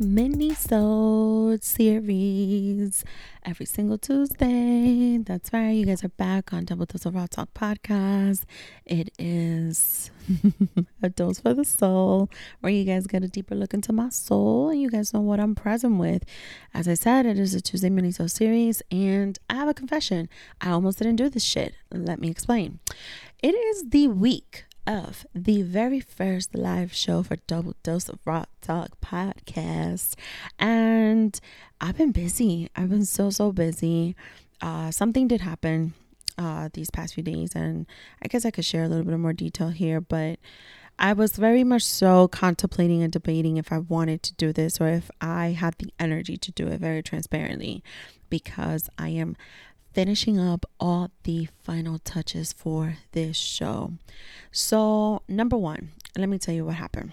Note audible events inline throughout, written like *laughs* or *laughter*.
mini soul series every single Tuesday. That's right, you guys are back on Double Dose of Raw Talk podcast. It is *laughs* a dose for the soul, where you guys get a deeper look into my soul and you guys know what I'm present with. As I said, it is a Tuesday mini soul series, and I have a confession. I almost didn't do this shit. Let me explain. It is the week of the very first live show for Double Dose of Raw Talk podcast. And I've been busy. I've been so, so busy. Uh, something did happen uh, these past few days, and I guess I could share a little bit more detail here, but I was very much so contemplating and debating if I wanted to do this or if I had the energy to do it very transparently because I am finishing up all the final touches for this show. So, number one, let me tell you what happened.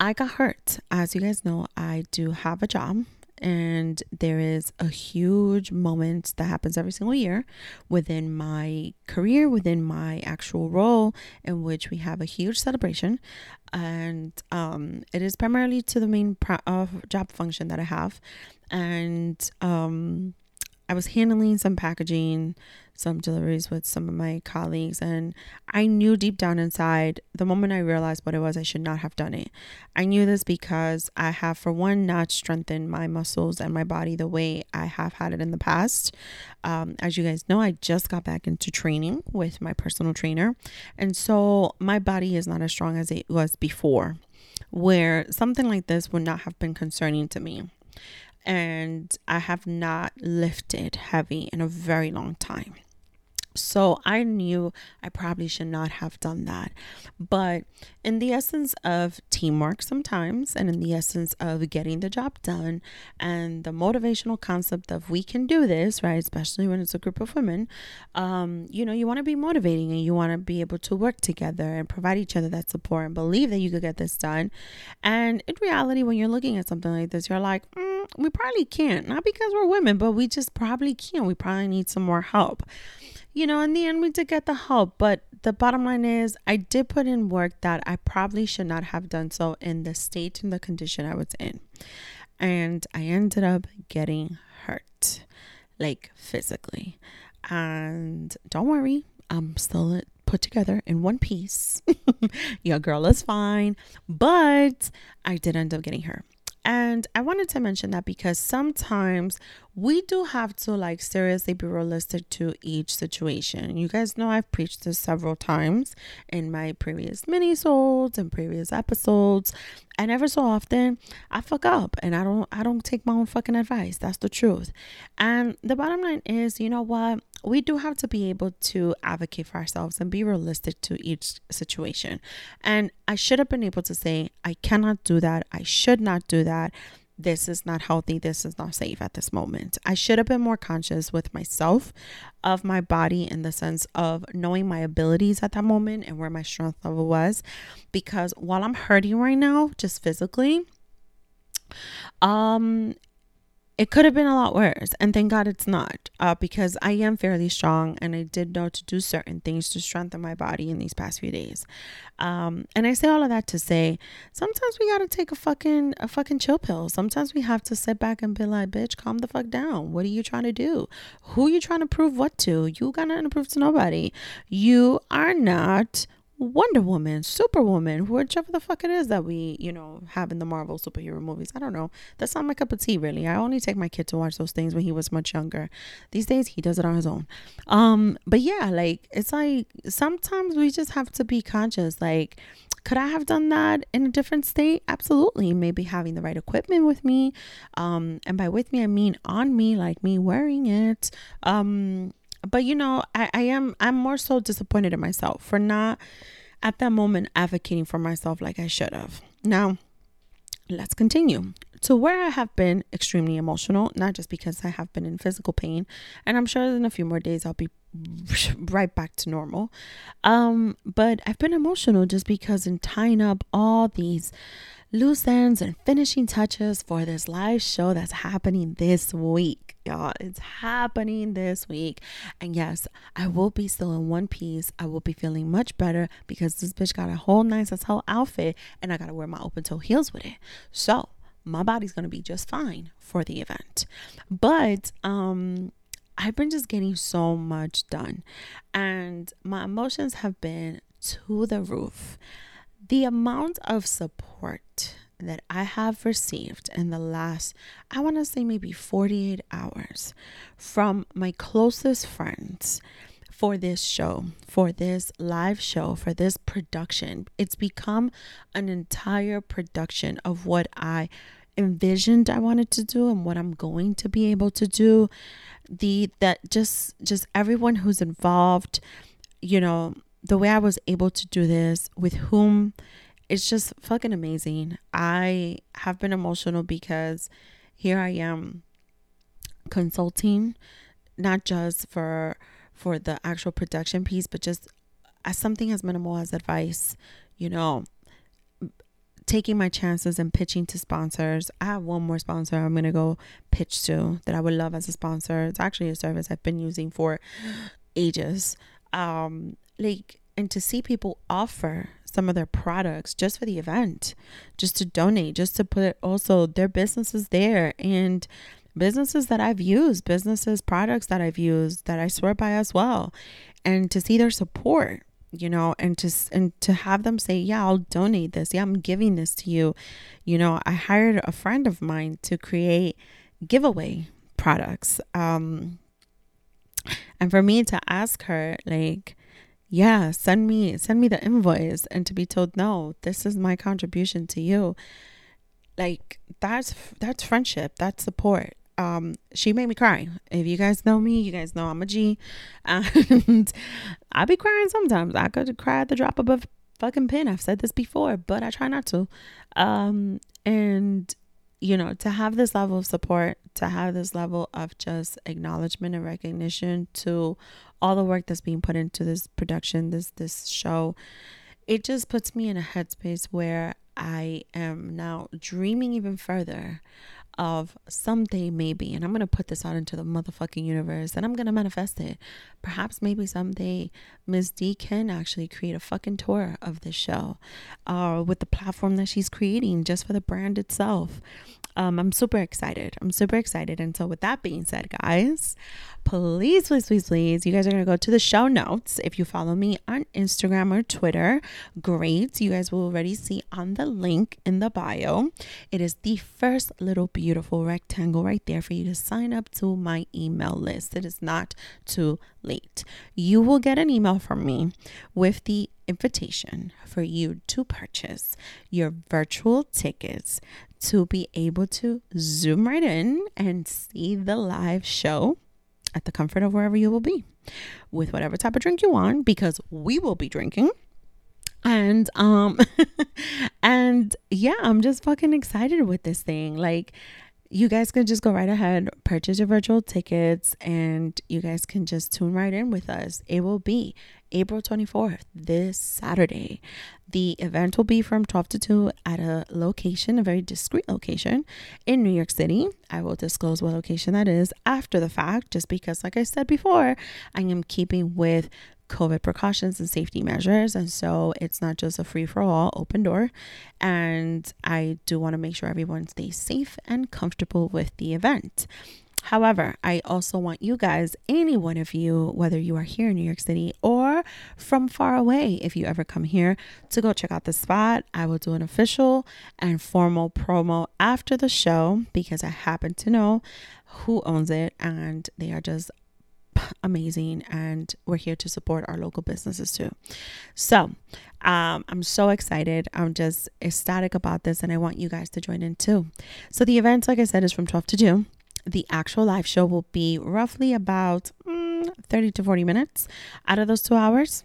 I got hurt. As you guys know, I do have a job and there is a huge moment that happens every single year within my career within my actual role in which we have a huge celebration and um, it is primarily to the main uh, job function that i have and um, I was handling some packaging, some deliveries with some of my colleagues, and I knew deep down inside the moment I realized what it was, I should not have done it. I knew this because I have, for one, not strengthened my muscles and my body the way I have had it in the past. Um, as you guys know, I just got back into training with my personal trainer, and so my body is not as strong as it was before, where something like this would not have been concerning to me and I have not lifted heavy in a very long time. So I knew I probably should not have done that. But in the essence of teamwork, sometimes, and in the essence of getting the job done, and the motivational concept of we can do this, right? Especially when it's a group of women, um, you know, you want to be motivating and you want to be able to work together and provide each other that support and believe that you could get this done. And in reality, when you're looking at something like this, you're like, mm, we probably can't. Not because we're women, but we just probably can't. We probably need some more help you know, in the end, we did get the help. But the bottom line is, I did put in work that I probably should not have done so in the state and the condition I was in. And I ended up getting hurt, like physically. And don't worry, I'm still put together in one piece. *laughs* Your girl is fine. But I did end up getting hurt. And I wanted to mention that because sometimes we do have to like seriously be realistic to each situation. You guys know I've preached this several times in my previous mini-sodes and previous episodes. And ever so often I fuck up and I don't I don't take my own fucking advice. That's the truth. And the bottom line is, you know what? We do have to be able to advocate for ourselves and be realistic to each situation. And I should have been able to say, I cannot do that. I should not do that this is not healthy, this is not safe at this moment. I should have been more conscious with myself of my body in the sense of knowing my abilities at that moment and where my strength level was. Because while I'm hurting right now, just physically, um, it could have been a lot worse and thank god it's not uh, because i am fairly strong and i did know to do certain things to strengthen my body in these past few days. Um, and i say all of that to say sometimes we gotta take a fucking a fucking chill pill. Sometimes we have to sit back and be like bitch calm the fuck down. What are you trying to do? Who are you trying to prove what to? You got nothing to prove to nobody. You are not Wonder Woman, Superwoman, whichever the fuck it is that we, you know, have in the Marvel superhero movies. I don't know. That's not my cup of tea, really. I only take my kid to watch those things when he was much younger. These days, he does it on his own. Um, but yeah, like it's like sometimes we just have to be conscious. Like, could I have done that in a different state? Absolutely. Maybe having the right equipment with me. Um, and by with me, I mean on me, like me wearing it. Um, but you know, I, I am I'm more so disappointed in myself for not at that moment advocating for myself like I should have. Now, let's continue to where I have been extremely emotional, not just because I have been in physical pain, and I'm sure in a few more days I'll be *laughs* right back to normal. Um, but I've been emotional just because in tying up all these loose ends and finishing touches for this live show that's happening this week. Y'all, it's happening this week. And yes, I will be still in one piece. I will be feeling much better because this bitch got a whole nice as hell outfit and I gotta wear my open toe heels with it. So my body's to be just fine for the event. But um I've been just getting so much done and my emotions have been to the roof. The amount of support that I have received in the last, I want to say maybe 48 hours from my closest friends for this show, for this live show, for this production. It's become an entire production of what I envisioned I wanted to do and what I'm going to be able to do. The that just just everyone who's involved, you know, the way I was able to do this, with whom it's just fucking amazing. I have been emotional because here I am consulting not just for for the actual production piece but just as something as minimal as advice, you know, taking my chances and pitching to sponsors. I have one more sponsor I'm going to go pitch to that I would love as a sponsor. It's actually a service I've been using for ages. Um like and to see people offer some of their products just for the event, just to donate, just to put also their businesses there and businesses that I've used, businesses, products that I've used that I swear by as well. And to see their support, you know, and to and to have them say, "Yeah, I'll donate this. Yeah, I'm giving this to you." You know, I hired a friend of mine to create giveaway products. Um and for me to ask her like yeah send me send me the invoice and to be told no this is my contribution to you. Like that's that's friendship that's support. Um she made me cry. If you guys know me you guys know i'm a g. And *laughs* i be crying sometimes. I could cry at the drop of a fucking pin i've said this before but i try not to. Um and you know, to have this level of support, to have this level of just acknowledgement and recognition to all the work that's being put into this production, this this show, it just puts me in a headspace where I am now dreaming even further of someday maybe and i'm going to put this out into the motherfucking universe and i'm going to manifest it. Perhaps maybe someday ms d can actually create a fucking tour of this show uh, with the platform that she's creating just for the brand itself um, I'm super excited. I'm super excited. And so, with that being said, guys, please, please, please, please, you guys are going to go to the show notes. If you follow me on Instagram or Twitter, great. You guys will already see on the link in the bio. It is the first little beautiful rectangle right there for you to sign up to my email list. It is not too late. You will get an email from me with the invitation for you to purchase your virtual tickets to be able to zoom right in and see the live show at the comfort of wherever you will be with whatever type of drink you want because we will be drinking. And um *laughs* and yeah i'm just fucking excited with this thing. Like you guys can just go right ahead, purchase your virtual tickets, and you guys can just tune right in with us. It will be April 24th, this Saturday. The event will be from 12 to 2 at a location, a very discreet location in New York City. I will disclose what location that is after the fact, just because, like I said before, I am keeping with COVID precautions and safety measures. And so it's not just a free for all open door. And I do want to make sure everyone stays safe and comfortable with the event. However, I also want you guys, any one of you, whether you are here in New York City or from far away, if you ever come here, to go check out the spot. I will do an official and formal promo after the show because I happen to know who owns it and they are just amazing and we're here to support our local businesses too. So um, i'm so excited. I'm just ecstatic about this and i want you guys to join in too. So the event like i said is from 12 to 2 the actual live show will be roughly about mm, 30 to 40 minutes out of those two hours.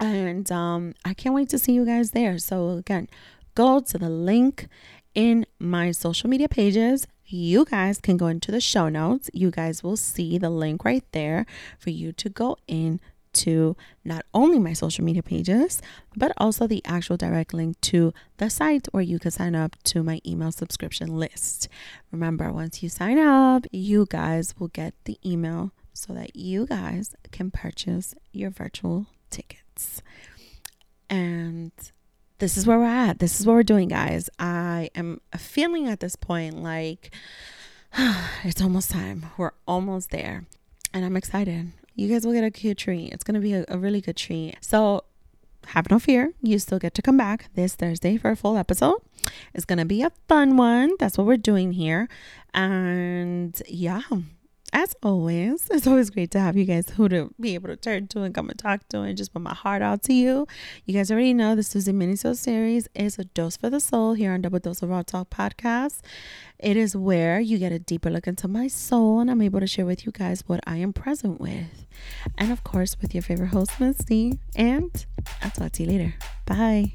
And um, i can't wait to see you guys there. So again go to the link in my social media pages you guys can go into the show notes. You guys will see the link right there for you to go in to not only my social media pages, but also the actual direct link to the site where you can sign up to my email subscription list. Remember, once you sign up, you guys will get the email so that you guys can purchase your virtual tickets. And this is where we're at. This is what we're doing, guys. I am feeling at this point like *sighs* it's almost time. We're almost there. And I'm excited. You guys will get a cute treat. It's going to be a, a really good treat. So have no fear. You still get to come back this Thursday for a full episode. It's going to be a fun one. That's what we're doing here. And yeah, as always, it's always great to have you guys who to be able to turn to and come and talk to and just put my heart out to you. You guys already know the Susie Minisode series is a dose for the soul here on Double Dose of Raw Talk podcast. It is where you get a deeper look into my soul and I'm able to share with you guys what I am present with. And of course, with your favorite host, Misty. And I'll talk to you later. Bye.